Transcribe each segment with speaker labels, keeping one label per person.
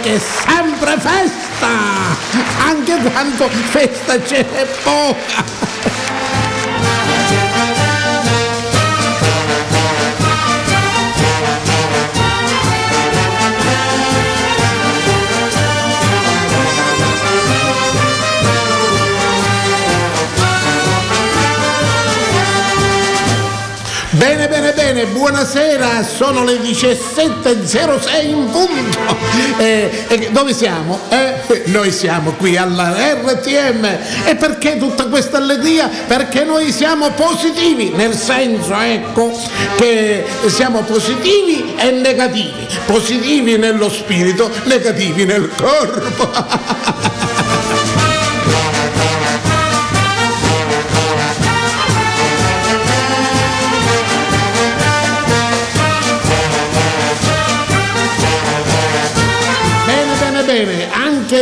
Speaker 1: Che sempre festa, anche quando festa ce n'è poca. Bene, bene, bene, buonasera, sono le 17.06 in punto. Eh, eh, dove siamo? Eh, noi siamo qui alla RTM. E perché tutta questa allegria? Perché noi siamo positivi, nel senso, ecco, che siamo positivi e negativi. Positivi nello spirito, negativi nel corpo.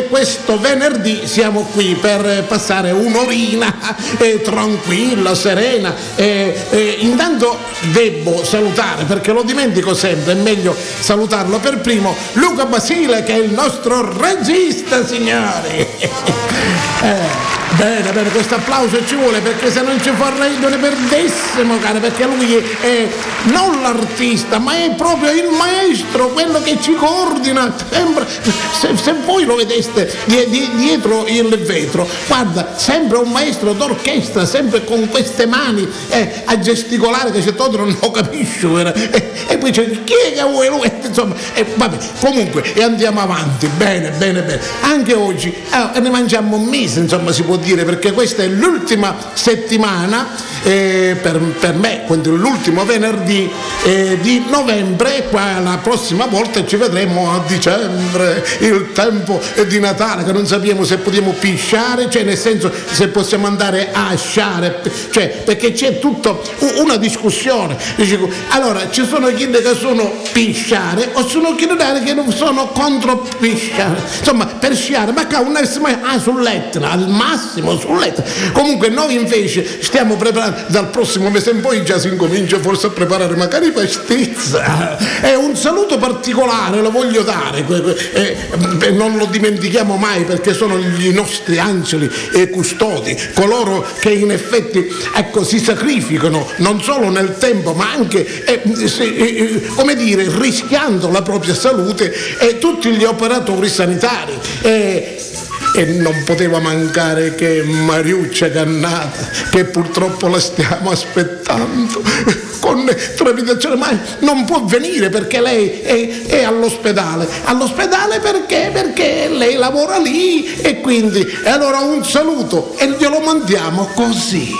Speaker 1: questo venerdì siamo qui per passare un'orina eh, tranquilla, serena. Eh, eh, intanto devo salutare, perché lo dimentico sempre, è meglio salutarlo per primo, Luca Basile che è il nostro regista, signori. Bene, bene, questo applauso ci vuole perché se non ci vorrei non ne perdessimo, cara, perché lui è non l'artista, ma è proprio il maestro, quello che ci coordina. Sembra, se, se voi lo vedeste dietro il vetro, guarda, sembra un maestro d'orchestra, sempre con queste mani eh, a gesticolare che tu non lo capisci. E, e, poi c'è chi è che vuoi lui? Insomma, eh, vabbè, comunque, e andiamo avanti, bene, bene, bene. Anche oggi eh, ne mangiamo un mese, insomma, si può dire perché questa è l'ultima settimana eh, per, per, me, l'ultimo venerdì eh, di novembre qua la prossima volta ci vedremo a dicembre, il tempo di Natale che non sappiamo se possiamo pisciare, cioè nel senso se possiamo andare a sciare, cioè perché c'è tutta una discussione. Allora ci sono chi che sono pisciare o sono chi che non sono contro pisciare, insomma per sciare, ma qua un ah, sull'Etna al massimo massimo sul letto. Comunque noi invece stiamo preparando, dal prossimo mese in poi già si incomincia forse a preparare magari pastizza. È un saluto particolare, lo voglio dare, e non lo dimentichiamo mai perché sono i nostri angeli e custodi, coloro che in effetti ecco, si sacrificano non solo nel tempo ma anche, eh, eh, come dire, rischiando la propria salute e tutti gli operatori sanitari. Eh, e non poteva mancare che Mariuccia Cannata, che purtroppo la stiamo aspettando con trepidazione, ma non può venire perché lei è, è all'ospedale. All'ospedale perché? Perché lei lavora lì e quindi, e allora un saluto e glielo mandiamo così.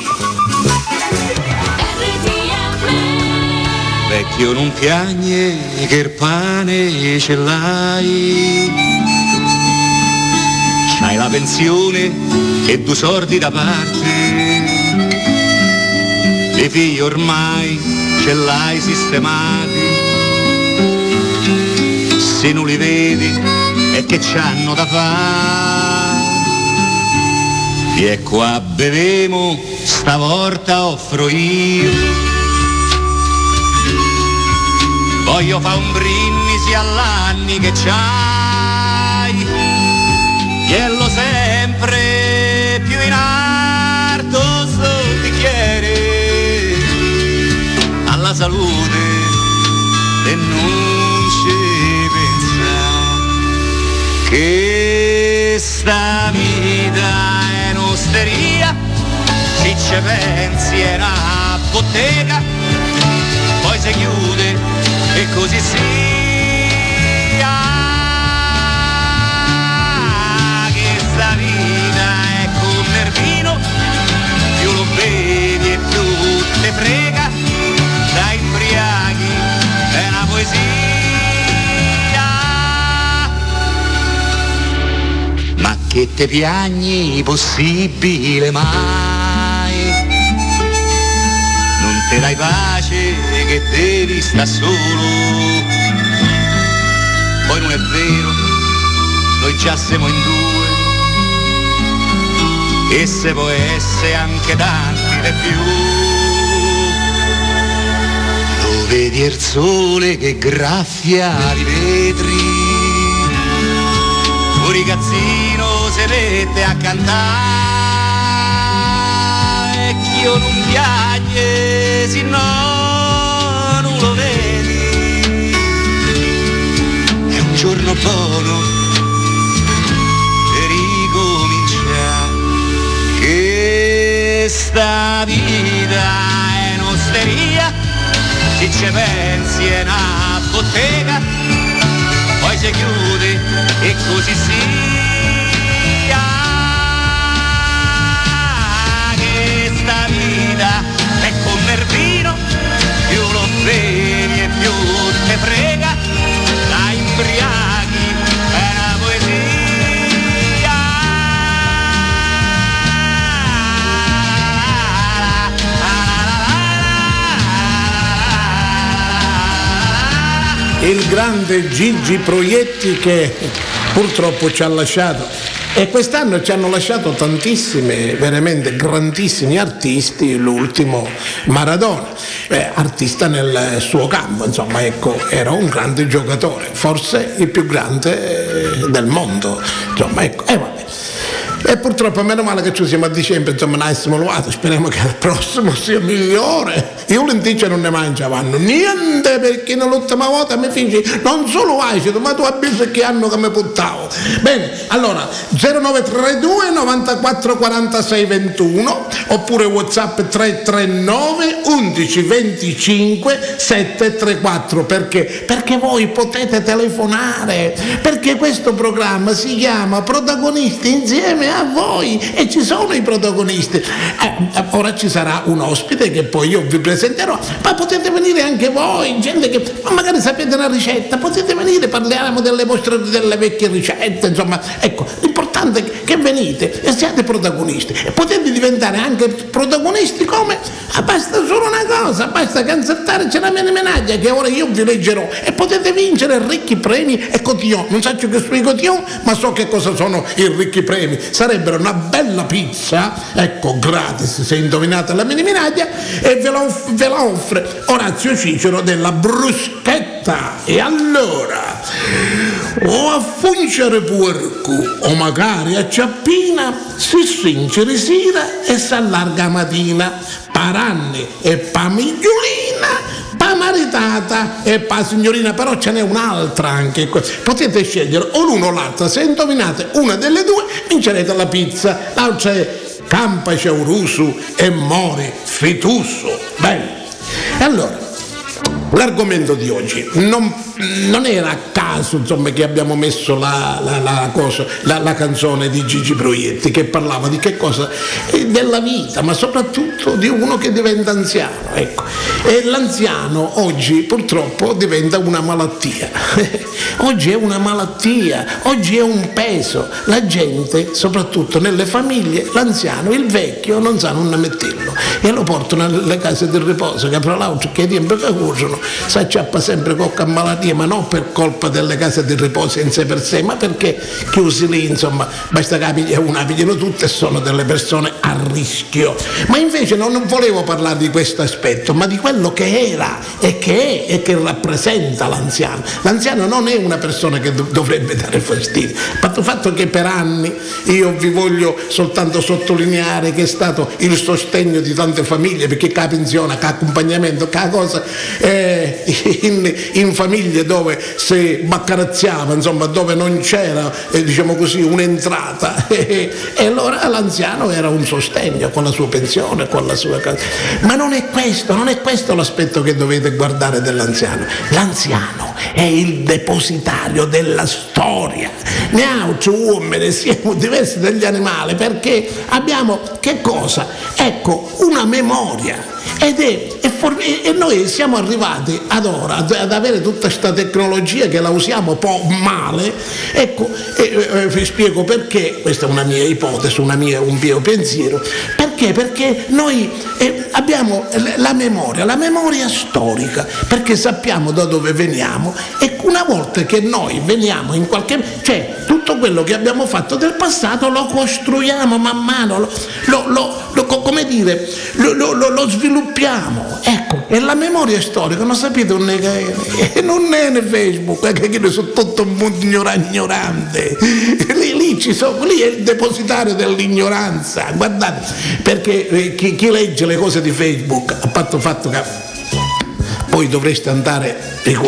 Speaker 2: Vecchio non piagne che il pane ce l'hai C'hai la pensione e due sordi da parte. Le figlie ormai ce l'hai sistemati. Se non li vedi è che c'hanno da fare. E qua bevemo, stavolta offro io. Voglio fa un brindisi all'anni che c'hai Iello sempre più in alto sto bicchiere. Alla salute e non ci pensa. Che sta vita è un'osteria. Chi ci pensi è una bottega. Poi si chiude e così sia te piagni possibile mai. Non te dai pace che devi sta solo. Poi non è vero, noi già siamo in due. E se può essere anche tanti di più. Lo vedi il sole che graffia i vetri. Un ragazzino si mette a cantare e chi io non piace, si no, non lo vedi. È un giorno buono per ricominciare. Che sta vita è un'osteria, se ci pensi è una bottega, poi si chiude e così sia. Vita è come il più lo bevi e più te frega, la imbriaghi è una poesia.
Speaker 1: il grande Gigi Proietti che purtroppo ci ha lasciato. E quest'anno ci hanno lasciato tantissimi, veramente grandissimi artisti, l'ultimo Maradona, eh, artista nel suo campo, insomma, ecco, era un grande giocatore, forse il più grande eh, del mondo, insomma, ecco, e vabbè. E purtroppo meno male che ci siamo a dicembre, insomma, non siamo lovato, speriamo che il prossimo sia migliore. Io lenticchie non ne mangiavano niente perché nell'ultima volta mi feci non solo acido, ma tu avvisi che anno che mi buttavo. Bene, allora 0932 94 46 21 oppure WhatsApp 339 11 25 734 perché? Perché voi potete telefonare, perché questo programma si chiama Protagonisti insieme a voi e ci sono i protagonisti. Eh, ora ci sarà un ospite che poi io vi presenterò, ma potete venire anche voi, gente che ma magari sapete una ricetta, potete venire, parliamo delle vostre delle vecchie ricette, insomma, ecco, l'importante è che venite e siate protagonisti e potete diventare anche protagonisti come? Ah, basta solo una cosa, basta cancettare c'è la mia menaglia che ora io vi leggerò e potete vincere ricchi premi e cotillon. Non so che sono i cotillon, ma so che cosa sono i ricchi premi. Sarebbero una bella pizza, ecco, gratis se indovinate la mini menaglia e ve la, off- ve la offre Orazio Cicero della bruschetta. E allora, o a funcere porco o magari a ciappina, si stringe sera e si allarga mattina, paranne e pamigliolina pa maritata e pa signorina, però ce n'è un'altra anche. Potete scegliere o l'uno o l'altra. Se indovinate una delle due, vincerete la pizza. L'altra è Campa Ceurusu e Mori Fitusso. Bene. Allora, L'argomento di oggi non, non, era a caso insomma, che abbiamo messo la, la, la, cosa, la, canzone di Gigi Proietti che parlava di che cosa? Della vita, ma soprattutto di uno che diventa anziano. Ecco. E l'anziano oggi purtroppo diventa una malattia. oggi è una malattia, oggi è un peso. La gente, soprattutto nelle famiglie, l'anziano, il vecchio, non sanno un metterlo e lo portano nelle case di riposo, che fra l'altro che tempo che usano si acciappa sempre qualche malattia, ma non per colpa delle case di riposo in sé per sé, ma perché chiusi lì, insomma, basta che una pigliano tutte e sono delle persone a rischio. Ma invece non volevo parlare di questo aspetto, ma di quello che era e che è e che rappresenta l'anziano. L'anziano non è una persona che dov- dovrebbe dare fastidio. Fatto fatto che per anni io vi voglio soltanto sottolineare che è stato il sostegno di tante famiglie, perché che pensione, che accompagnamento, che cosa. Eh, in, in, famiglie dove si baccarazziava, insomma, dove non c'era, eh, diciamo così, un'entrata. e allora l'anziano era un sostegno con la sua pensione, con la sua casa. Ma non è questo, non è questo l'aspetto che dovete guardare dell'anziano. L'anziano è il depositario della storia. Noi uomini siamo diversi dagli animali perché abbiamo che cosa? Ecco, una memoria ed è, è for- e noi siamo arrivati ad ora ad avere tutta questa tecnologia che la usiamo un po' male. Ecco, e, vi spiego perché, questa è una mia ipotesi, una mia, un mio pensiero, perché? Perché noi eh, abbiamo la memoria, la memoria storica, perché sappiamo da dove veniamo e una volta che noi veniamo in qualche... cioè tutto quello che abbiamo fatto del passato lo costruiamo man mano, lo, lo, lo, lo come dire, lo, sviluppiamo. Ecco, e la memoria storica, non sapete, non è, non è nel Facebook, è che io sono tutto un mondo ignorante. Lì, lì, sono, lì è il depositario dell'ignoranza, guardate, perché eh, chi, chi legge le cose di Facebook, a patto fatto che poi dovreste andare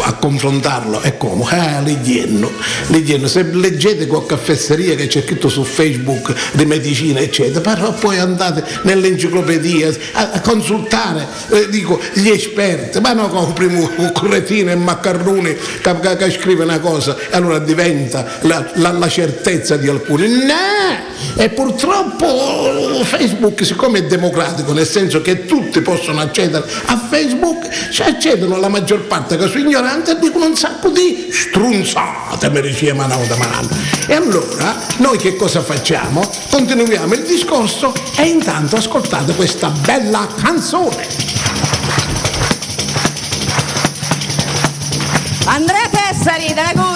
Speaker 1: a confrontarlo e come? Ah, Ligienno, Ligienno, se leggete qualche caffesseria che c'è scritto su Facebook di medicina eccetera, però poi andate nell'enciclopedia a, consultare eh, dico, gli esperti, ma no compri un curretino e maccarroni che, che, che, scrive una cosa e allora diventa la, la, la certezza di alcuni. No! E purtroppo Facebook siccome è democratico, nel senso che tutti possono accedere a Facebook, ci accedono la maggior parte che sono ignoranti e dicono un sacco di strunzate, mi diceva Manauda Mananda. E allora noi che cosa facciamo? Continuiamo il discorso e intanto ascoltate questa bella canzone.
Speaker 3: Andrea Tessari Cusa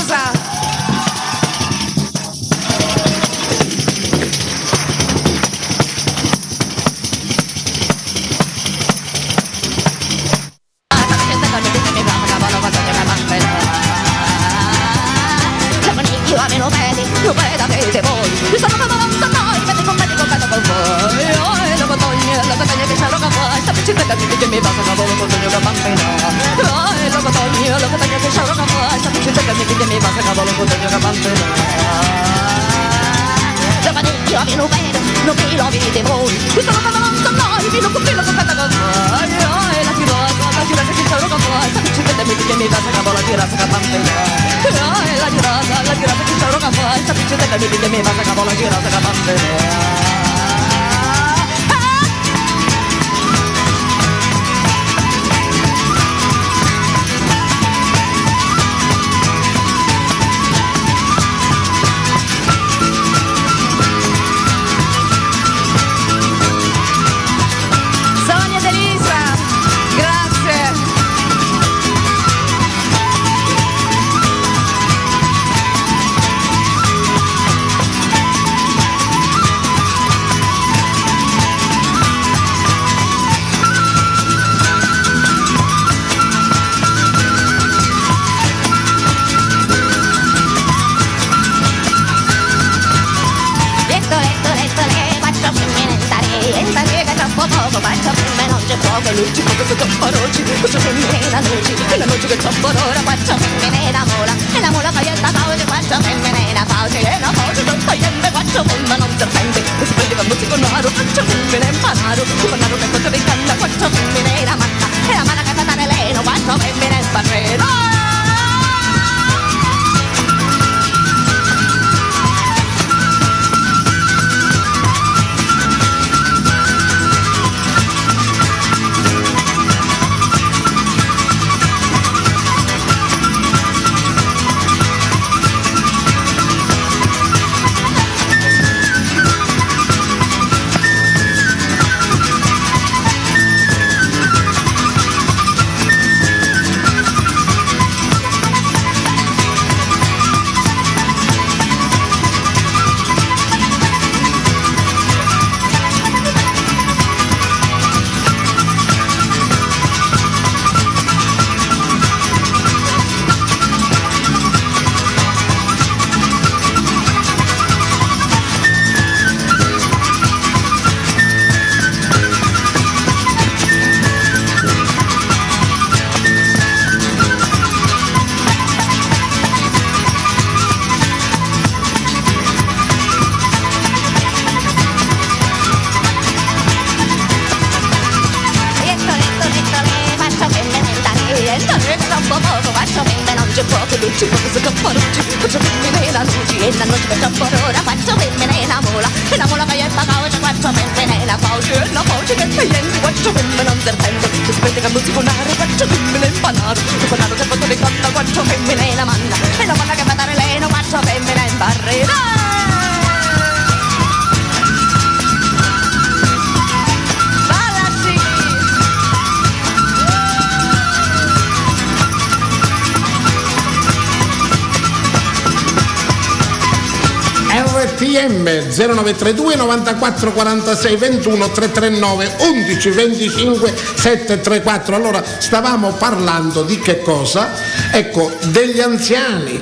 Speaker 1: 0932 94 46 21 339 11 25 734 allora stavamo parlando di che cosa? ecco degli anziani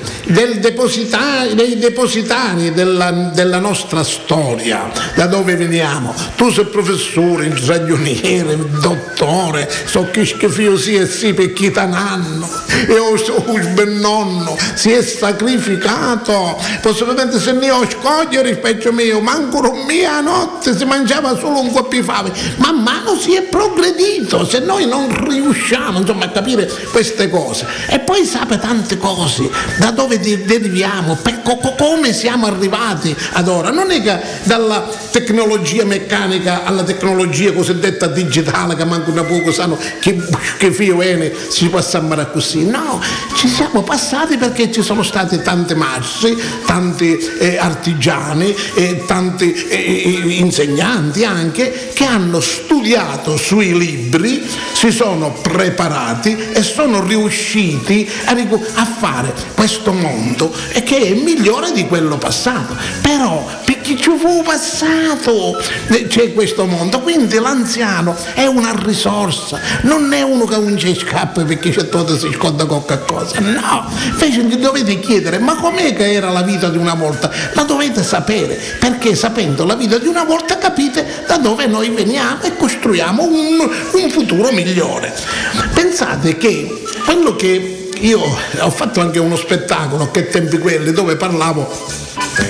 Speaker 1: depositari, dei depositari della, della nostra storia. Da dove veniamo? Tu sei professore, ingegnere dottore so che schifio si è sì per chi t'anno e io so un nonno si è sacrificato. Possibilmente se ne ho scoglio rispetto mio manco mia notte si mangiava solo un fame man mano si è progredito se noi non riusciamo insomma a capire queste cose. E poi sapete tante cose da dove de- deriviamo per co- co- come siamo arrivati ad ora. Non è che dalla tecnologia meccanica alla tecnologia cosiddetta digitale che manco poco sanno che, che figlio viene si può a così no ci siamo passati perché ci sono state tante masse tanti eh, artigiani e tanti eh, eh, insegnanti anche che hanno studiato sui libri, si sono preparati e sono riusciti a, a fare questo mondo e che è migliore di quello passato. Però perché ci fu passato eh, c'è questo mondo, quindi l'anziano è una risorsa, non è uno che non ci scappa perché c'è tutto si sconda qualcosa, no, invece gli dovete chiedere ma com'è che era la vita di una volta? La dovete sapere, perché sapendo la vita di una volta capite da dove noi veniamo e costruiamo un, un futuro migliore. Pensate che quello che io ho fatto anche uno spettacolo, che tempi quelli, dove parlavo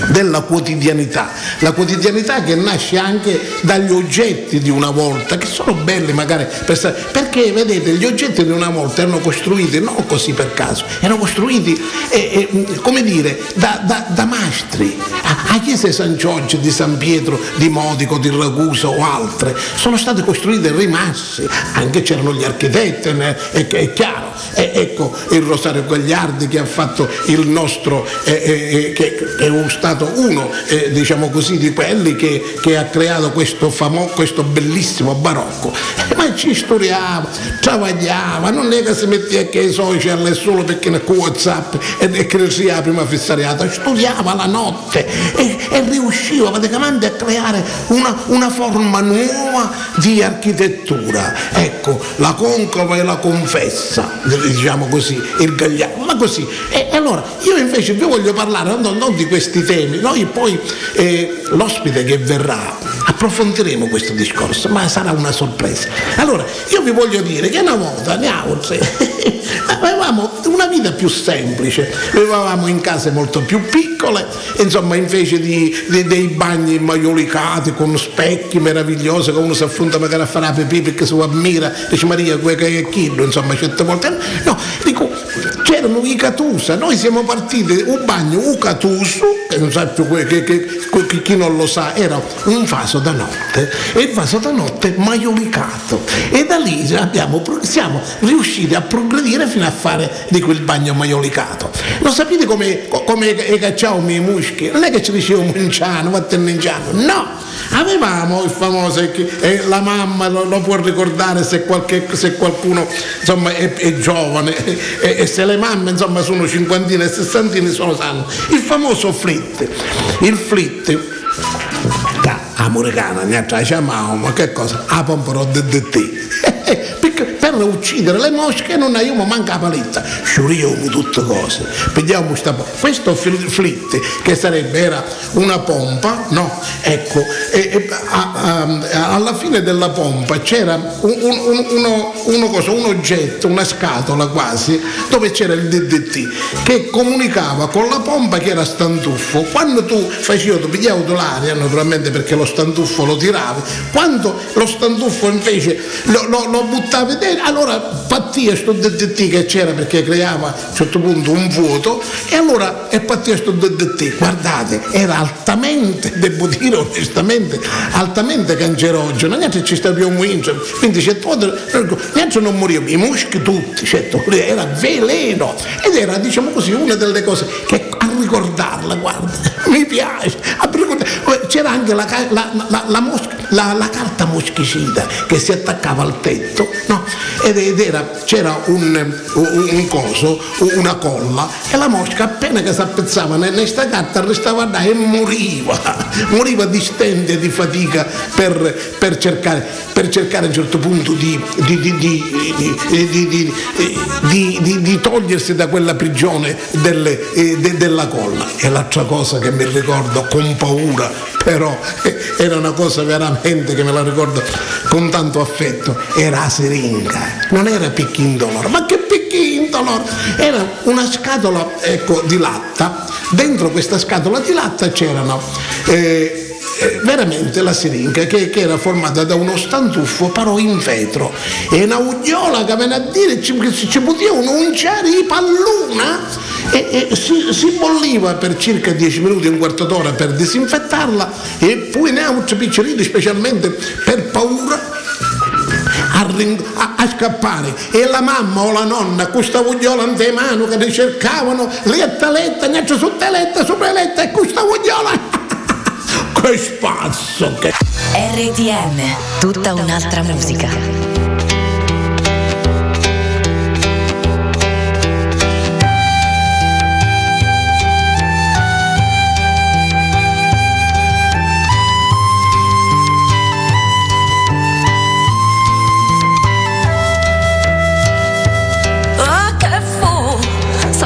Speaker 1: della quotidianità, la quotidianità che nasce anche dagli oggetti di una volta, che sono belli magari per stare, perché vedete gli oggetti di una volta erano costruiti non così per caso, erano costruiti eh, eh, come dire da, da, da mastri, a, a chiese San Giorgio, di San Pietro, di Modico, di Ragusa o altre, sono state costruite rimasse, anche c'erano gli architetti, è, è chiaro, e, ecco Rosario Gagliardi che ha fatto il nostro, eh, eh, che è stato uno eh, diciamo così di quelli che, che ha creato questo, famo, questo bellissimo barocco. Eh, ma ci studiava travagliava non è che si metteva che i social solo perché ne whatsapp e, che si la prima fissariata. Studiava la notte e, e riusciva praticamente a creare una, una forma nuova di architettura. Ecco la concava e la confessa diciamo così il gagliardo ma così e, allora io invece vi voglio parlare non, non di questi temi. Noi poi eh, l'ospite che verrà approfondiremo questo discorso, ma sarà una sorpresa. Allora, io vi voglio dire che una volta, ne avevamo una vita più semplice, vivevamo in case molto più piccole, insomma invece di, di, dei bagni maiolicati con specchi meravigliosi che uno si affronta magari a fare la pipì perché si ammira, dice Maria, che è chillo, insomma certe volte. No, dico, c'erano i catusa, noi siamo partiti, un bagno, un catuso, che non sa più che, che, che, chi non lo sa, era un vaso da notte e il vaso da notte maiolicato e da lì abbiamo, siamo riusciti a progredire fino a fare di quel bagno maiolicato. Lo sapete come, come cacciavamo i muschi? Non è che ci dicevamo inciano, mattenninciano, no! Avevamo il famoso, eh, la mamma lo, lo, può ricordare se, qualche, se qualcuno insomma, è, è giovane e, e, se le mamme insomma, sono cinquantine e sessantine sono sanno. Il famoso flit. Il flit americana, ne chiamavamo, ma che cosa? A pompero DDT. per uccidere le mosche non abbiamo manca la paletta, sciuriamo tutte cose. Pigliamo sta pompa. Questo flit, che sarebbe, era una pompa, no? Ecco, e, e, a, a, alla fine della pompa c'era un, un, uno, uno cosa, un oggetto, una scatola quasi, dove c'era il DDT, che comunicava con la pompa che era stantuffo. Quando tu facevi, l'aria, naturalmente perché lo stantuffo lo tiravi, quando lo stantuffo invece lo, lo, lo buttavi dentro, allora pattia sto DDT che c'era perché creava a un certo punto un vuoto e allora e pattia sto DDT, guardate, era altamente, devo dire onestamente, altamente cancerogeno, niente ci sta più un winter, quindi c'è tutto, niente non moriva, i muschi tutti, certo, era veleno. Ed era diciamo così una delle cose che a ricordarla, guarda, mi piace, c'era anche la, la, la, la mosca la, la, carta moschicida che si attaccava al tetto no? ed, ed era, c'era un, un, un, coso, una colla e la mosca appena che si appezzava in questa carta restava là e moriva, moriva di stenti e di fatica per, per, cercare, per cercare a un certo punto di, di, di, di togliersi da quella prigione delle, eh, de, della colla. E l'altra cosa che mi ricordo con paura, però eh, era una cosa veramente che me la ricordo con tanto affetto, era la seringa, non era picchindolor, ma che picchindolor? Era una scatola ecco, di latta, dentro questa scatola di latta c'erano eh, veramente la siringa che, che, era formata da uno stantuffo però in vetro. E una ugliola che viene a dire che ci, potevano unciare i palluna e, e si, si, bolliva per circa 10 minuti, un quarto d'ora per disinfettarla e poi ne ha un piccerino specialmente per paura a, a, a, scappare. E la mamma o la nonna con questa vogliola in mano che ne cercavano letta letta, niente su letta, sopra letta e questa vogliola che spazzo che...
Speaker 4: RTM, tutta un'altra musica.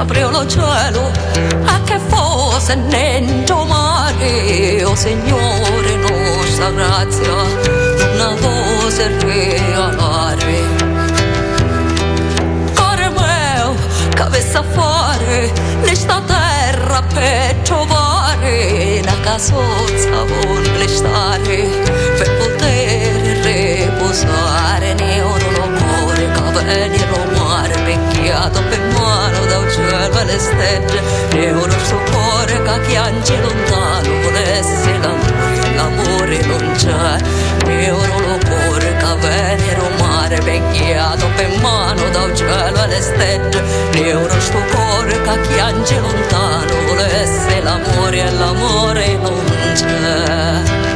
Speaker 5: Apriò lo cielo. A che fosse nento mare oh Signore nostra grazia una voce regalare cuore mio che avesse a fare questa terra per trovare una casozza vuole stare per poter riposare ne oro cuore che venire mare pecchiato per mano cielo alle stelle e il suo cuore che piange lontano volesse l'amore l'amore non c'è e ora lo cuore che venero mare pecchiato per mano da un cielo alle stelle e il suo cuore che piange lontano volesse l'amore e l'amore non c'è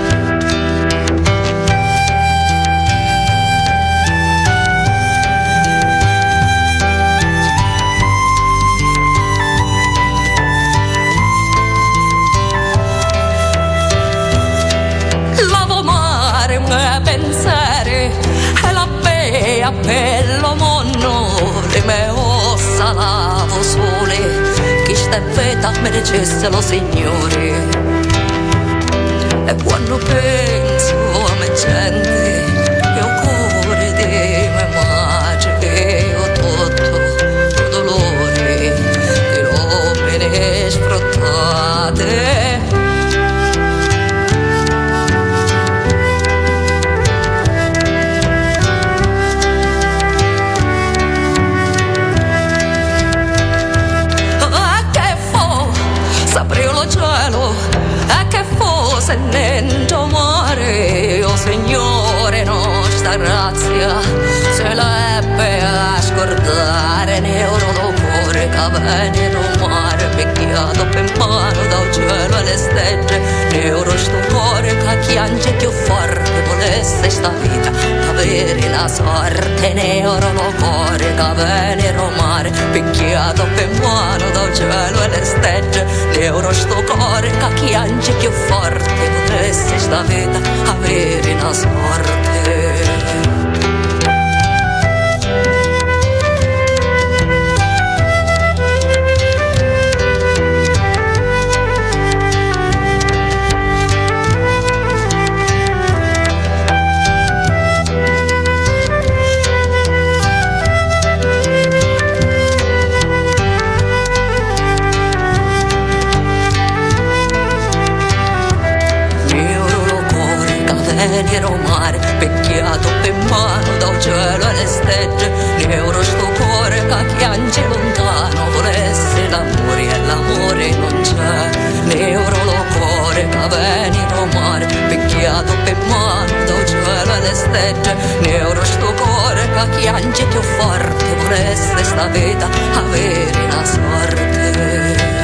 Speaker 5: appello monno le me ossa lavo sole chi sta vita merecesse lo Signore. E quando penso a me gente io cuore di me madre che ho tutto dolore di uomini sfruttate sennento mare, oh Signore nostra grazia, se la ebbe a scordare, ne oro lo cuore che venne mare, picchiato per mano dal cielo alle stelle, ne oro sto cuore che chiange più forte, volesse sta vita, avere la sorte, ne oro lo cuore che venne mare, picchiato per mano dal cielo alle stelle, ne oro sto cuore che chiange più forte, potesse sta vita avere una sorte. Picchiato per mano dal cielo e le stregge, neuro sto cuore che piange lontano, volesse l'amore e l'amore non c'è, neuro lo cuore che veni mare, picchiato per mano dal cielo e le stregge, neuro sto cuore che piange più forte, volesse sta vita avere una sorte.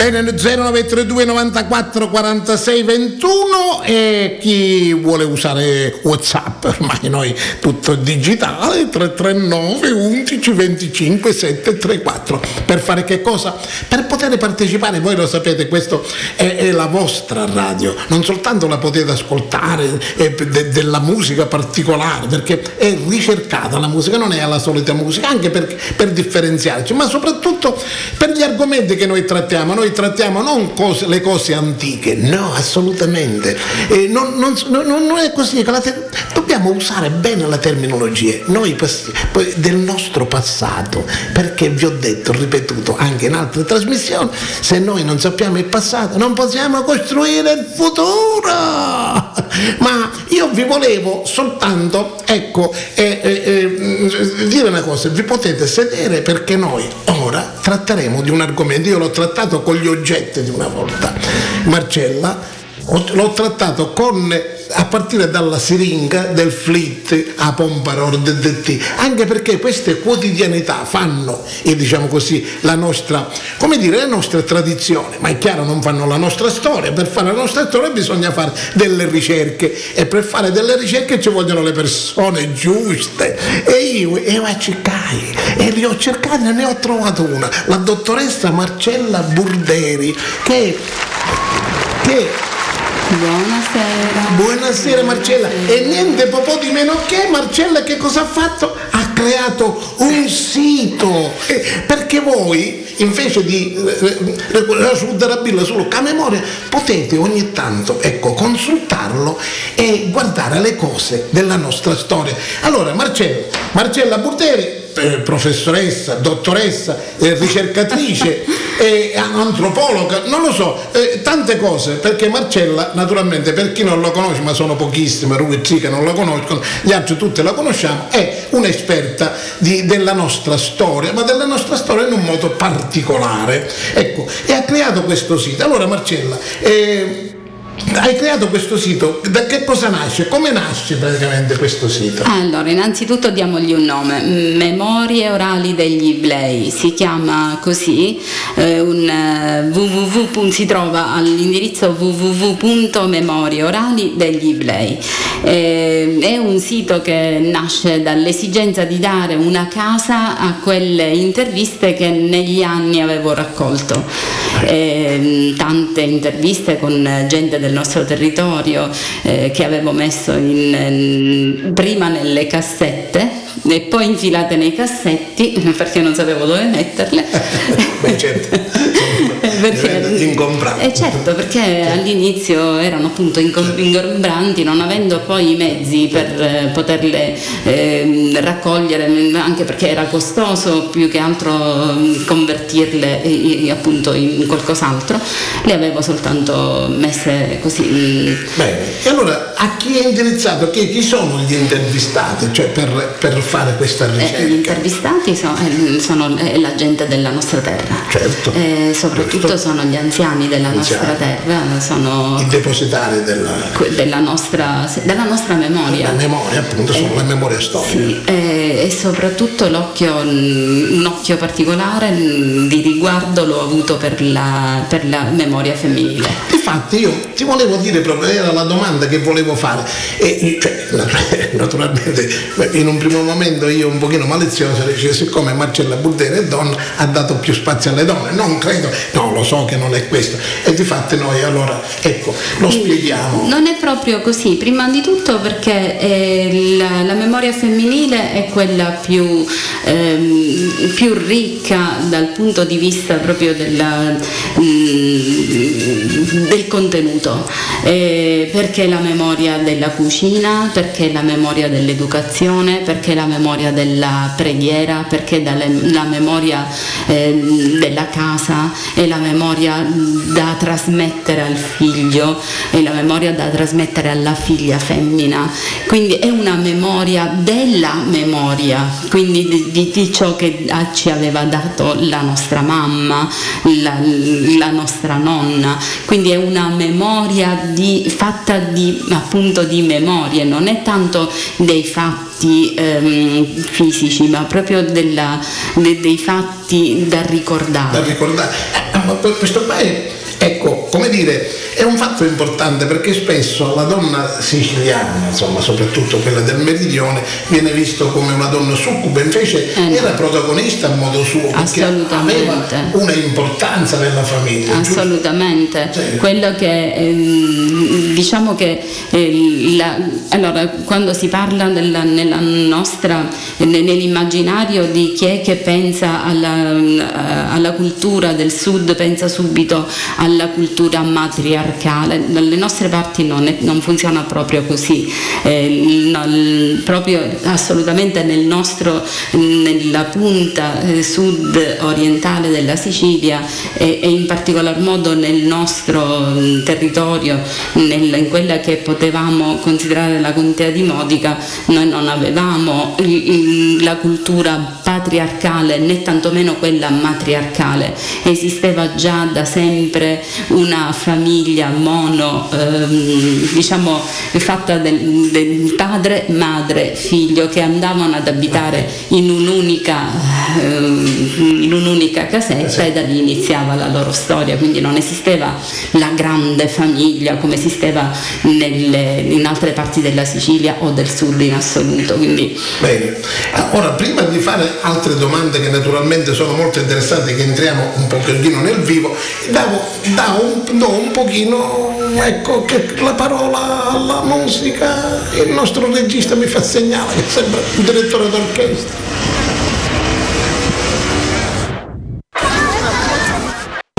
Speaker 1: Bene, 0932 94 46 21 e chi vuole usare Whatsapp, ormai noi tutto digitale, 339 11 25 734. Per fare che cosa? Per poter partecipare, voi lo sapete, questa è, è, la vostra radio, non soltanto la potete ascoltare è de, della musica particolare, perché è ricercata la musica, non è la solita musica, anche per, per differenziarci, ma soprattutto per gli argomenti che noi trattiamo. Noi trattiamo non cose, le cose antiche, no, assolutamente. Eh, non, non, non, è così, te- dobbiamo usare bene la terminologia, noi del nostro passato, perché vi ho detto, ripetuto anche in altre trasmissioni, se noi non sappiamo il passato non possiamo costruire il futuro. Ma io vi volevo soltanto, ecco, eh, eh, eh, dire una cosa, vi potete sedere perché noi ora tratteremo di un argomento, io l'ho trattato con gli oggetti di una volta. Marcella l'ho trattato con, a partire dalla siringa del flit a Pomparor DDT, anche perché queste quotidianità fanno, diciamo così, la nostra, dire, la nostra tradizione, ma è chiaro non fanno la nostra storia, per fare la nostra storia bisogna fare delle ricerche. E per fare delle ricerche ci vogliono le persone giuste. E io, io a cercare. E li ho cercati e ne ho trovato una, la dottoressa Marcella Burderi che, che
Speaker 6: Buonasera.
Speaker 1: Buonasera Marcella. E niente po' di meno che Marcella che cosa ha fatto? Ha creato un sito. Eh, perché voi, invece di raccontare eh, solo a memoria, potete ogni tanto ecco, consultarlo e guardare le cose della nostra storia. Allora, Marcella, Marcella Burderi eh, professoressa, dottoressa, eh, ricercatrice, eh, antropologa, non lo so, eh, tante cose, perché Marcella, naturalmente, per chi non la conosce, ma sono pochissime, e che non la conoscono, gli altri tutti la conosciamo, è un'esperta di, della nostra storia, ma della nostra storia in un modo particolare. Ecco, e ha creato questo sito. Allora Marcella, eh, hai creato questo sito, da che cosa nasce? Come nasce praticamente questo sito?
Speaker 6: Allora, innanzitutto diamogli un nome, Memorie orali degli Iblei, si chiama così, eh, un, eh, www, si trova all'indirizzo www.memorie orali degli Iblei. Eh, è un sito che nasce dall'esigenza di dare una casa a quelle interviste che negli anni avevo raccolto. Eh, tante interviste con gente del nostro territorio eh, che avevo messo in, in, prima nelle cassette e poi infilate nei cassetti perché non sapevo dove metterle.
Speaker 1: Beh, certo. perché, incomprabili.
Speaker 6: Eh certo, perché all'inizio erano appunto ingombranti, non avendo poi i mezzi per eh, poterle eh, raccogliere, anche perché era costoso più che altro mm, convertirle eh, appunto in qualcos'altro, le avevo soltanto messe così. Mm.
Speaker 1: Bene, e allora a chi è indirizzato? Chi, chi sono gli intervistati cioè per, per fare questa eh, ricerca?
Speaker 6: gli intervistati sono, sono la gente della nostra terra.
Speaker 1: Certo.
Speaker 6: soprattutto soprattutto sono gli anziani della anziani. nostra terra, sono
Speaker 1: i depositari della,
Speaker 6: della, nostra, della nostra, memoria.
Speaker 1: La memoria, appunto, sono eh, la memoria storica. Sì,
Speaker 6: e, e, soprattutto l'occhio, un occhio particolare di riguardo l'ho avuto per la, per la memoria femminile.
Speaker 1: Infatti io ti volevo dire proprio, era la domanda che volevo fare. E, cioè, naturalmente in un primo momento io un pochino malizioso dicevo siccome Marcella Burdera è donna ha dato più spazio alle donne, non credo, no, lo so che non è questo. E di fatto noi allora, ecco, lo spieghiamo.
Speaker 6: Non è proprio così, prima di tutto perché eh, la, la, memoria femminile è quella più, ehm, più, ricca dal punto di vista proprio della, mh, mm, del contenuto, eh, perché la memoria della cucina, perché la memoria dell'educazione, perché la memoria della preghiera, perché la memoria eh, della casa e la memoria da trasmettere al figlio e la memoria da trasmettere alla figlia femmina. Quindi è una memoria della memoria, quindi di, di ciò che ci aveva dato la nostra mamma, la, la nostra nonna. Quindi è una memoria di, fatta di, appunto di memorie, non è tanto dei fatti ehm, fisici, ma proprio della, de, dei fatti da ricordare.
Speaker 1: Da ricordare. Eh, ma questo qua è Ecco, come dire, è un fatto importante perché spesso la donna siciliana, insomma, soprattutto quella del meridione, viene vista come una donna succube, invece eh no. era protagonista a modo suo, perché aveva una importanza nella famiglia.
Speaker 6: Assolutamente. Cioè, Quello che ehm, diciamo che eh, la, allora, quando si parla della, nella nostra, nell'immaginario di chi è che pensa alla, alla cultura del sud, pensa subito alla cultura matriarcale. Dalle nostre parti non, è, non funziona proprio così, eh, no, proprio assolutamente nel nostro, nella punta eh, sud orientale della Sicilia e, e, in particolar modo nel nostro mm, territorio, nel, in quella che potevamo considerare la contea di Modica, noi non avevamo la cultura patriarcale né tantomeno quella matriarcale, esisteva già da sempre una famiglia mono, ehm, diciamo fatta del, del, padre, madre, figlio che andavano ad abitare in un'unica, ehm, in un'unica casetta e da lì iniziava la loro storia, quindi non esisteva la grande famiglia come esisteva nelle, in altre parti della Sicilia o del sud in assoluto. Quindi...
Speaker 1: Bene, ora prima di fare altre domande che naturalmente sono molto interessanti, che entriamo un pochettino nel vivo, davo dà un, do un pochino ecco che la parola alla musica. Il nostro regista mi fa segnale che sembra un direttore d'orchestra.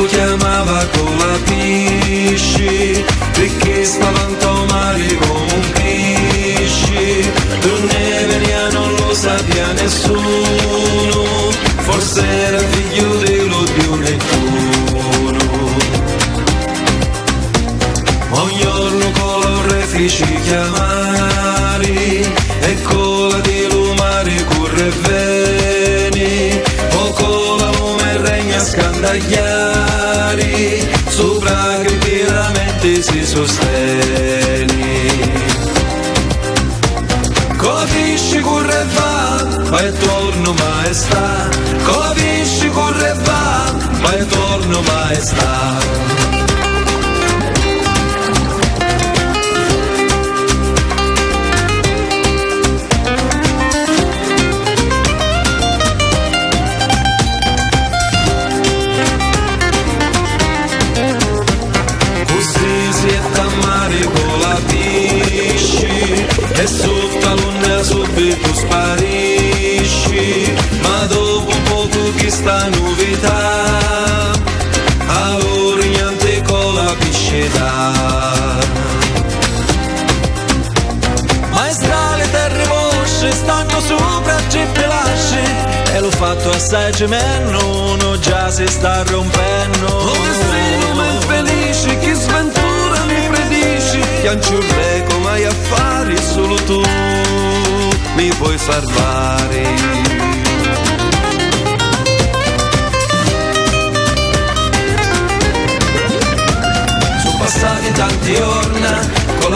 Speaker 7: Chiamava con la pisci perché spaventò male come un pisci. Tu ne venia non lo sapeva nessuno sostieni Capisci corre va, vai e torno maestà Capisci corre va, vai e torno maestà fatto assai cemento, non già si sta rompendo. Oh, destino infelice, chi sventura mi predici, che anciurre come hai affari solo tu mi puoi salvare.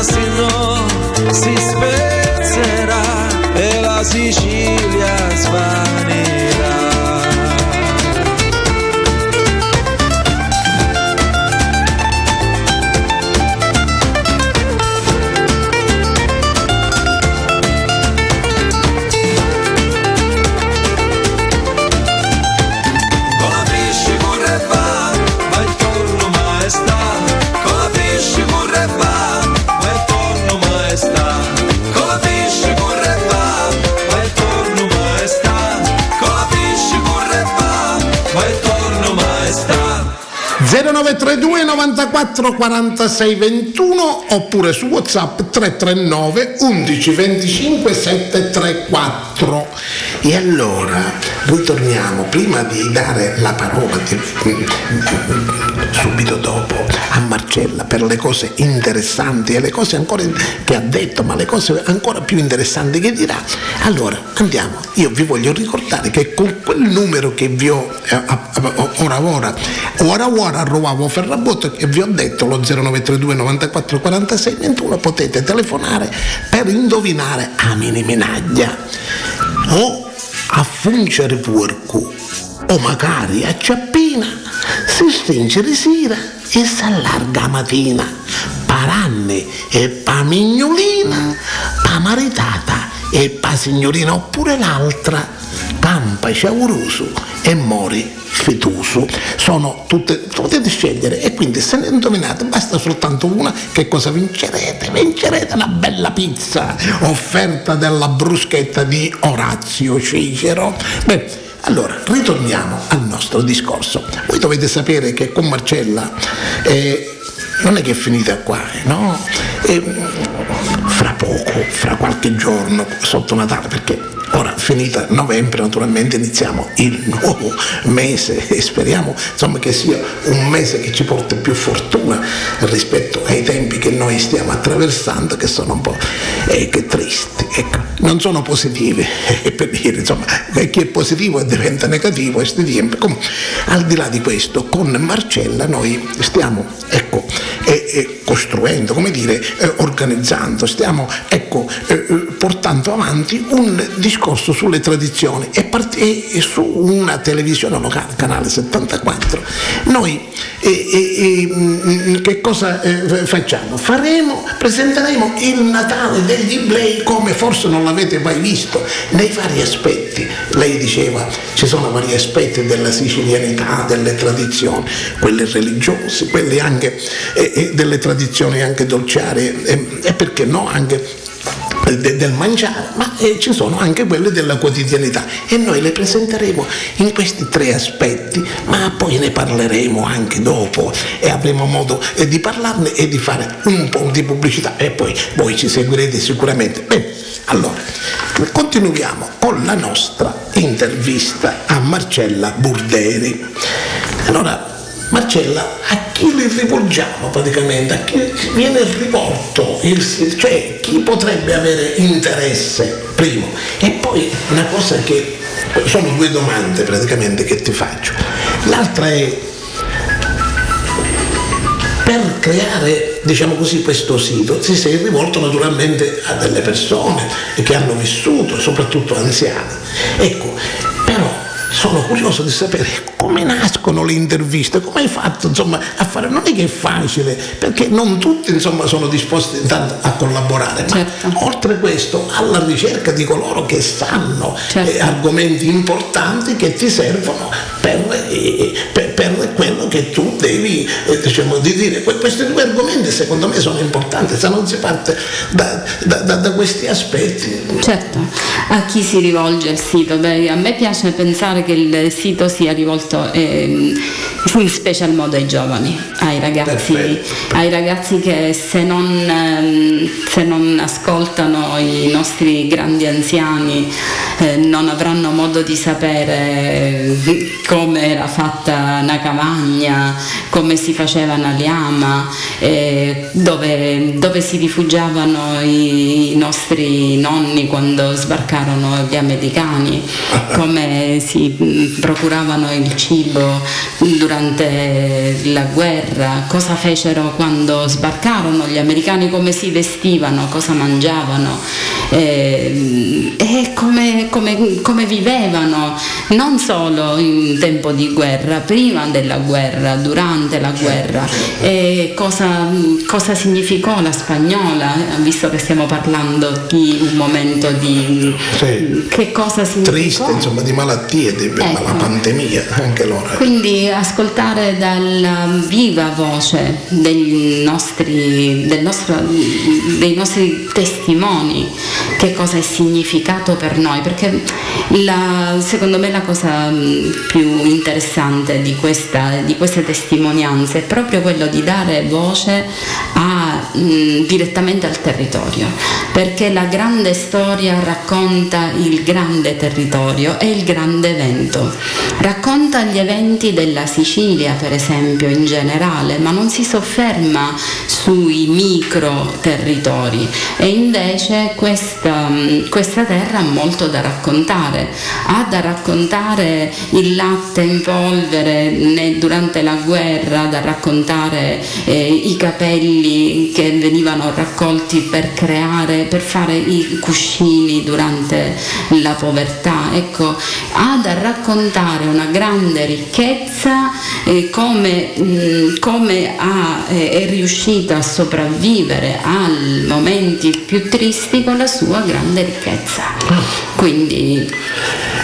Speaker 7: casi no, si spezzerà e la Sicilia svanirà.
Speaker 1: 0932 94 46 21 oppure su WhatsApp 339 11 25 734. E allora ritorniamo prima di dare la parola subito dopo a Marcella per le cose interessanti e le cose ancora che ha detto, ma le cose ancora più interessanti che dirà. Allora andiamo, io vi voglio ricordare che con quel numero che vi ho eh, ora ora ora ora rovavo Ferrabotto che vi ho detto lo 0932 94 46 21 potete telefonare per indovinare. A mini minaglia o a fungere porco o magari a ciappina. Si stringe di sera e si allarga mattina. Paranne e pa mignolina pa maritata e pa signorina oppure l'altra pampa ciauroso e mori fituso sono tutte potete scegliere e quindi se ne indovinate basta soltanto una che cosa vincerete vincerete una bella pizza offerta della bruschetta di Orazio Cicero beh allora, ritorniamo al nostro discorso. Voi dovete sapere che con Marcella eh, non è che è finita qua, no? E, fra poco, fra qualche giorno, sotto Natale, perché Ora, finita novembre, naturalmente iniziamo il nuovo mese e speriamo insomma, che sia un mese che ci porti più fortuna rispetto ai tempi che noi stiamo attraversando, che sono un po' eh, che tristi. Ecco, non sono positivi, eh, per dire, insomma, chi è positivo diventa negativo questi tempi. Comunque, al di là di questo, con Marcella noi stiamo ecco, eh, eh, costruendo, come dire, eh, organizzando, stiamo ecco, eh, portando avanti un discorso discorso sulle tradizioni e, part- e su una televisione locale, canale 74, noi e, e, che cosa eh, facciamo? Faremo, presenteremo il Natale degli Iblei come forse non l'avete mai visto, nei vari aspetti. Lei diceva ci sono vari aspetti della sicilianità, delle tradizioni, quelle religiose, quelle anche eh, delle tradizioni anche dolciarie e perché no anche de, del mangiare, ma eh, ci sono anche quelle della quotidianità e noi le presenteremo in questi tre aspetti, ma poi ne parleremo anche dopo e avremo modo eh, di parlarne e di fare un po' di pubblicità e poi voi ci seguirete sicuramente. Bene, allora, continuiamo con la nostra intervista a Marcella Burderi. Allora, Marcella, a chi li rivolgiamo praticamente? A chi viene rivolto? Il, cioè, chi potrebbe avere interesse, primo? E poi una cosa che, sono due domande praticamente che ti faccio. L'altra è, per creare diciamo così, questo sito ti sei rivolto naturalmente a delle persone che hanno vissuto, soprattutto anziani. Ecco, sono curioso di sapere come nascono le interviste, come hai fatto insomma, a fare, non è che è facile, perché non tutti insomma, sono disposti a collaborare, ma certo. oltre questo alla ricerca di coloro che sanno certo. eh, argomenti importanti che ti servono per, eh, per, per quello che tu devi eh, diciamo, di dire. Questi due argomenti secondo me sono importanti, se non si parte da, da, da, da questi aspetti.
Speaker 6: Certo, a chi si rivolge il sito? Beh, a me piace pensare che il sito sia rivolto eh, in special modo ai giovani, ai ragazzi, ai ragazzi che se non, eh, se non, ascoltano i nostri grandi anziani eh, non avranno modo di sapere come era fatta una cavagna, come si faceva una liama, eh, dove, dove, si rifugiavano i, nostri nonni quando sbarcarono gli americani, come si procuravano il cibo durante la guerra, cosa fecero quando sbarcarono gli americani, come si vestivano, cosa mangiavano eh, e come, come, come vivevano, non solo in tempo di guerra, prima della guerra, durante la guerra, e cosa, cosa significò la spagnola, visto che stiamo parlando di un momento di...
Speaker 1: Sì.
Speaker 6: che cosa significò?
Speaker 1: Triste, insomma, di malattie ecco. la pandemia anche loro.
Speaker 6: Quindi ascoltare dalla viva voce nostri, nostro, dei nostri testimoni che cosa è significato per noi, perché la, secondo me la cosa mm, più interessante di, questa, di queste testimonianze è proprio quello di dare voce a, mh, mm, direttamente al territorio, perché la grande storia racconta il grande territorio e il grande evento, racconta gli eventi della Sicilia per esempio in generale, ma non si sofferma sui micro territori. E invece questa, mm, questa terra ha molto da raccontare, ha da raccontare il latte in polvere durante la guerra, da raccontare eh, i capelli che venivano raccolti per creare, per fare i cuscini durante la povertà. Ecco, ha da raccontare una grande ricchezza eh, come, mh, mm, come ha, eh, è riuscita a sopravvivere ai momenti più tristi con la sua grande ricchezza. Quindi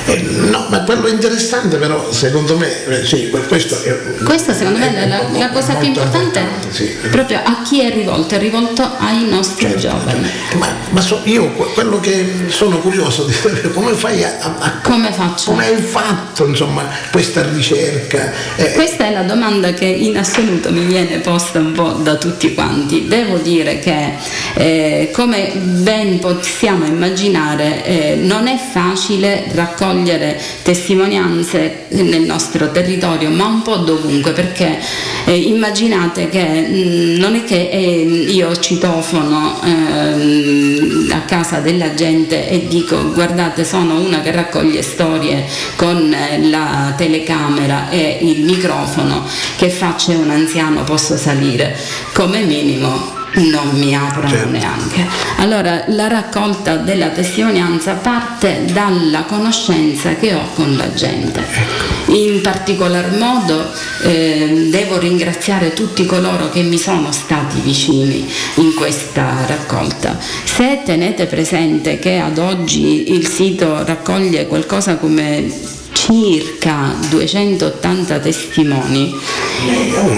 Speaker 1: eh, no, ma quello interessante però secondo me, eh, sì, questo è...
Speaker 6: Questa secondo me è la, la cosa più importante, importante sì. proprio a chi è rivolto, è rivolto ai nostri certo, giovani.
Speaker 1: Ma, ma so, io quello che sono curioso di sapere come fai a, a
Speaker 6: come faccio?
Speaker 1: Come hai fatto insomma questa ricerca?
Speaker 6: Eh, questa è la domanda che in assoluto mi viene posta un po' da tutti quanti. Devo dire che eh, come ben possiamo immaginare eh, non è facile raccogliere testimonianze nel nostro territorio, ma un po' dovunque, perché eh, immaginate che mh, mm, non è che eh, io citofono eh, a casa della gente e dico guardate sono una che raccoglie storie con eh, la telecamera e il microfono, che faccia un anziano posso salire, come minimo non mi aprono certo. neanche. Allora la raccolta della testimonianza parte dalla conoscenza che ho con la gente. Ecco. In particolar modo eh, devo ringraziare tutti coloro che mi sono stati vicini in questa raccolta. Se tenete presente che ad oggi il sito raccoglie qualcosa come circa 280 testimoni.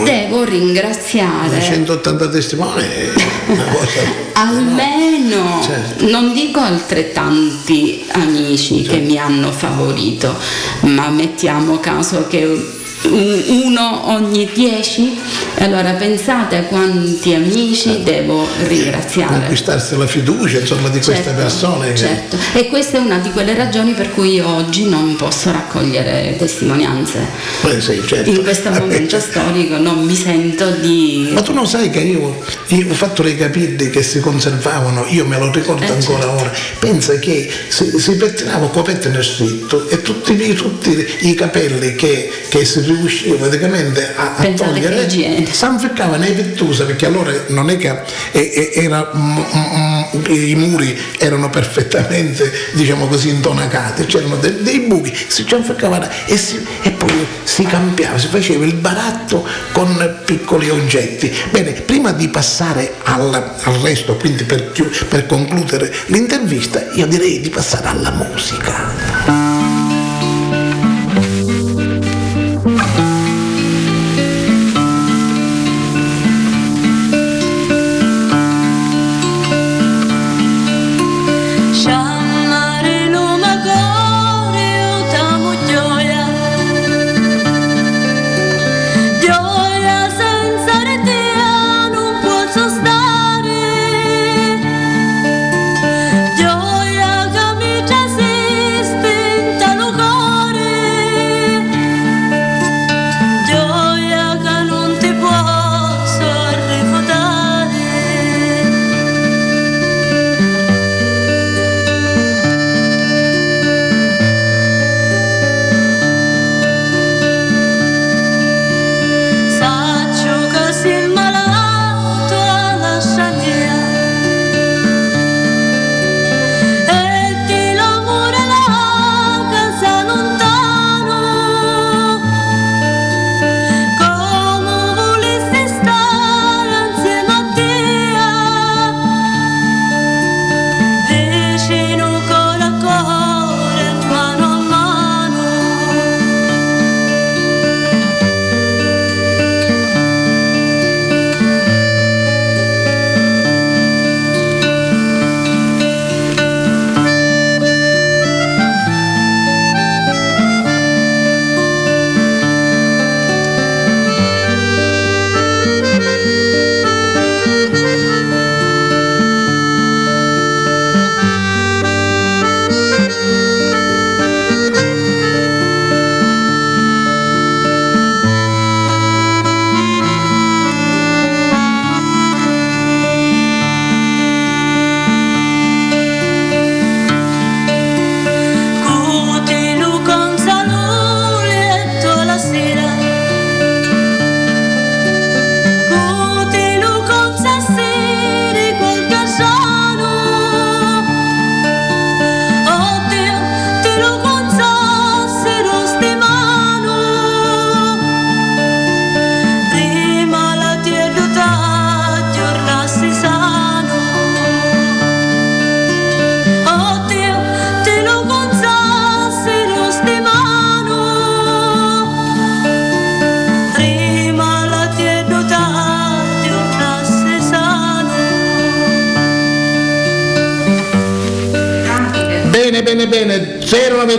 Speaker 6: Devo ringraziare
Speaker 1: 280 testimoni
Speaker 6: almeno certo. non dico altrettanti amici certo. che mi hanno favorito, ma mettiamo caso che uno ogni dieci. Allora pensate a quanti amici devo ringraziare.
Speaker 1: Conquistarsi la fiducia insomma, di queste
Speaker 6: certo,
Speaker 1: persone.
Speaker 6: Certo. E questa è una di quelle ragioni per cui oggi non posso raccogliere testimonianze.
Speaker 1: Eh sì, certo.
Speaker 6: In questo momento storico non mi sento di.
Speaker 1: Ma tu non sai che io, io ho fatto le capilli che si conservavano, io me lo ricordo eh, ancora certo. ora. Pensa che si, si pettinava copette nel stretto e tutti, tutti i capelli che, che si riusciva praticamente a, a togliere s'anficcava nei pettusa perché allora non è che era, mm, mm, mm, i muri erano perfettamente diciamo così intonacati c'erano dei, dei buchi si cianficcavano e, si, e poi si cambiava si faceva il baratto con piccoli oggetti. Bene prima di passare al, al resto quindi per, per concludere l'intervista io direi di passare alla musica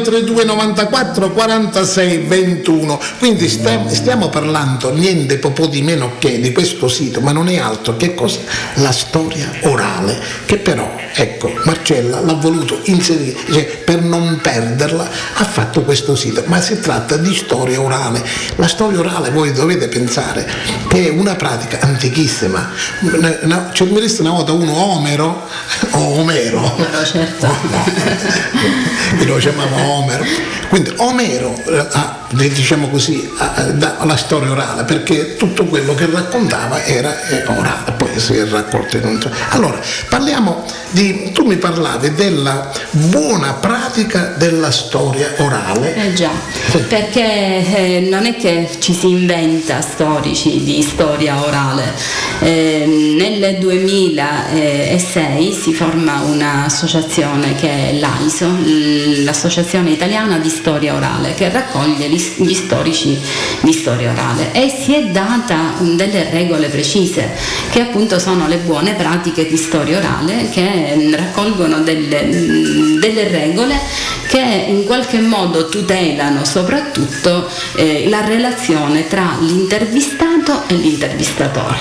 Speaker 1: 0932 94 46 21. Quindi stiamo, stiamo parlando niente po' di meno che di questo sito, ma non è altro che cosa? La storia orale, che però, ecco, Marcella l'ha voluto inserire, cioè, per non perderla, ha fatto questo sito, ma si tratta di storia orale. La storia orale voi dovete pensare che è una pratica antichissima. No, cioè, mi resta una volta uno Omero, o Omero,
Speaker 6: Omero certo.
Speaker 1: lo chiamava Omero. Quindi Omero eh, ha, diciamo così, ha, la storia orale perché tutto quello che raccontava era eh, orale, poi si è raccolto in un... Allora, parliamo di... tu mi parlavi della buona pratica della storia orale.
Speaker 6: Eh già, perché eh, non è che ci si inventa storici di storia orale. Eh, nel 2006 si forma un'associazione che è l'AISO, l'Associazione Italiana di Storia Orale, che raccoglie gli storici di storia orale e si è data delle regole precise che appunto sono le buone pratiche di storia orale che raccolgono delle, delle regole che in qualche modo tutelano soprattutto eh, la relazione tra l'intervistato e l'intervistatore.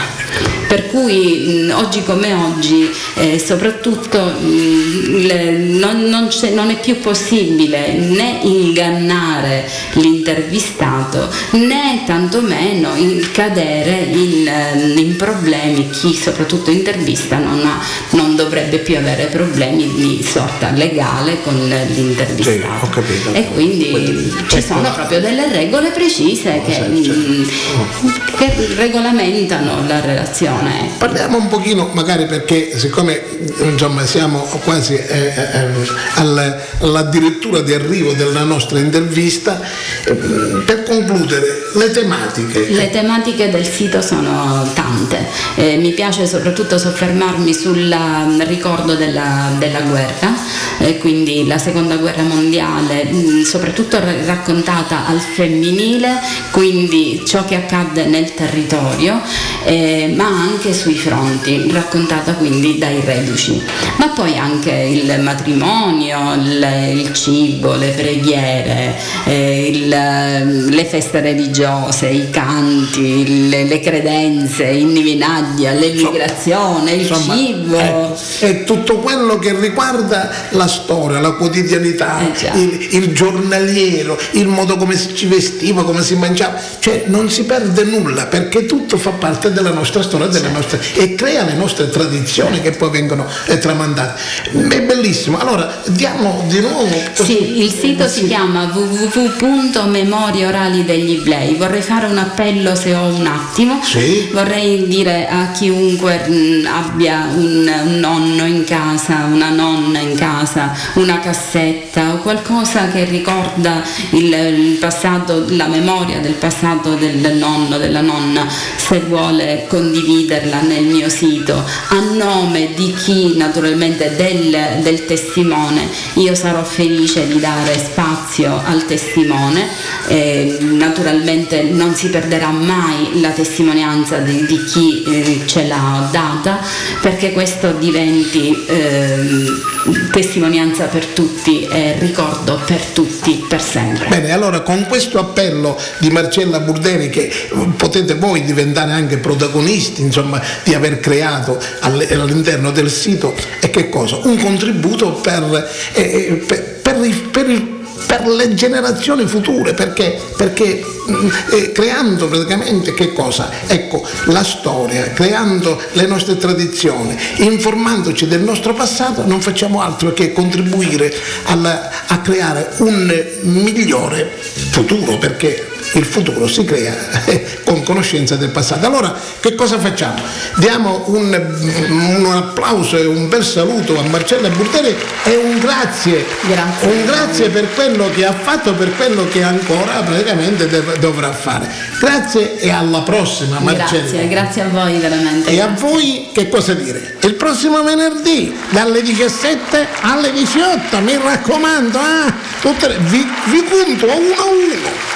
Speaker 6: Per cui mh, oggi come oggi eh, soprattutto mh, le, non, non, non, è più possibile né ingannare l'intervistato né tantomeno in cadere in, in, problemi, chi soprattutto intervista non, ha, non, dovrebbe più avere problemi di sorta legale con l'intervistato.
Speaker 1: Sì, capito.
Speaker 6: E quindi Quindi, ci ecco. sono proprio delle regole precise che, certo. che regolamentano la relazione.
Speaker 1: Parliamo un pochino, magari perché siccome insomma, siamo quasi eh, eh, all'addirittura di arrivo della nostra intervista, eh, per concludere, le tematiche.
Speaker 6: Le tematiche del sito sono tante. Eh, mi piace soprattutto soffermarmi sul ricordo della, della guerra, eh, quindi la seconda guerra mondiale, mh, soprattutto raccontata al femminile, quindi ciò che accadde nel territorio, eh, ma anche sui fronti, raccontata quindi dai reduci, ma poi anche il matrimonio, il, il cibo, le preghiere, il, le feste religiose, i canti, le, le credenze, l'indivinaglia, l'emigrazione, il
Speaker 1: Insomma,
Speaker 6: cibo.
Speaker 1: È, è, tutto quello che riguarda la storia, la quotidianità, eh il, il giornaliero, il modo come ci vestiva, come si mangiava, cioè non si perde nulla perché tutto fa parte della nostra storia, delle nostre, e crea le nostre tradizioni che poi vengono eh, tramandate. È bellissimo. Allora, diamo di nuovo.
Speaker 6: Sì, il sito sì. si chiama www.memorieorali degli Iblei. Vorrei fare un appello se ho un attimo.
Speaker 1: Sì.
Speaker 6: Vorrei dire a chiunque mh, abbia un, un nonno in casa, una nonna in casa, una cassetta o qualcosa che ricorda il, il passato, la memoria del passato del nonno, della nonna, se vuole condividerla nel mio sito a nome di chi naturalmente del, del testimone io sarò felice di dare spazio al testimone eh, naturalmente non si perderà mai la testimonianza di, di chi eh, ce l'ha data perché questo diventi eh, testimonianza per tutti e ricordo per tutti per sempre
Speaker 1: bene allora con questo appello di Marcella Burdeni che potete voi diventare anche protagonisti insomma di aver creato all'interno del sito e che cosa? Un contributo per, eh, per, per, per per le generazioni future, perché, perché eh, creando praticamente che cosa? Ecco, la storia, creando le nostre tradizioni, informandoci del nostro passato, non facciamo altro che contribuire alla, a creare un migliore futuro, perché il futuro si crea con conoscenza del passato. Allora che cosa facciamo? Diamo un, un applauso e un bel saluto a Marcella Burteri e un grazie,
Speaker 6: grazie,
Speaker 1: un grazie per quello che ha fatto, per quello che ancora praticamente dovrà fare. Grazie e alla prossima Marcella.
Speaker 6: Grazie, grazie a voi veramente.
Speaker 1: E a voi che cosa dire? Il prossimo venerdì dalle 17 alle 18, mi raccomando, ah, tutte vi, vi punto a uno a uno.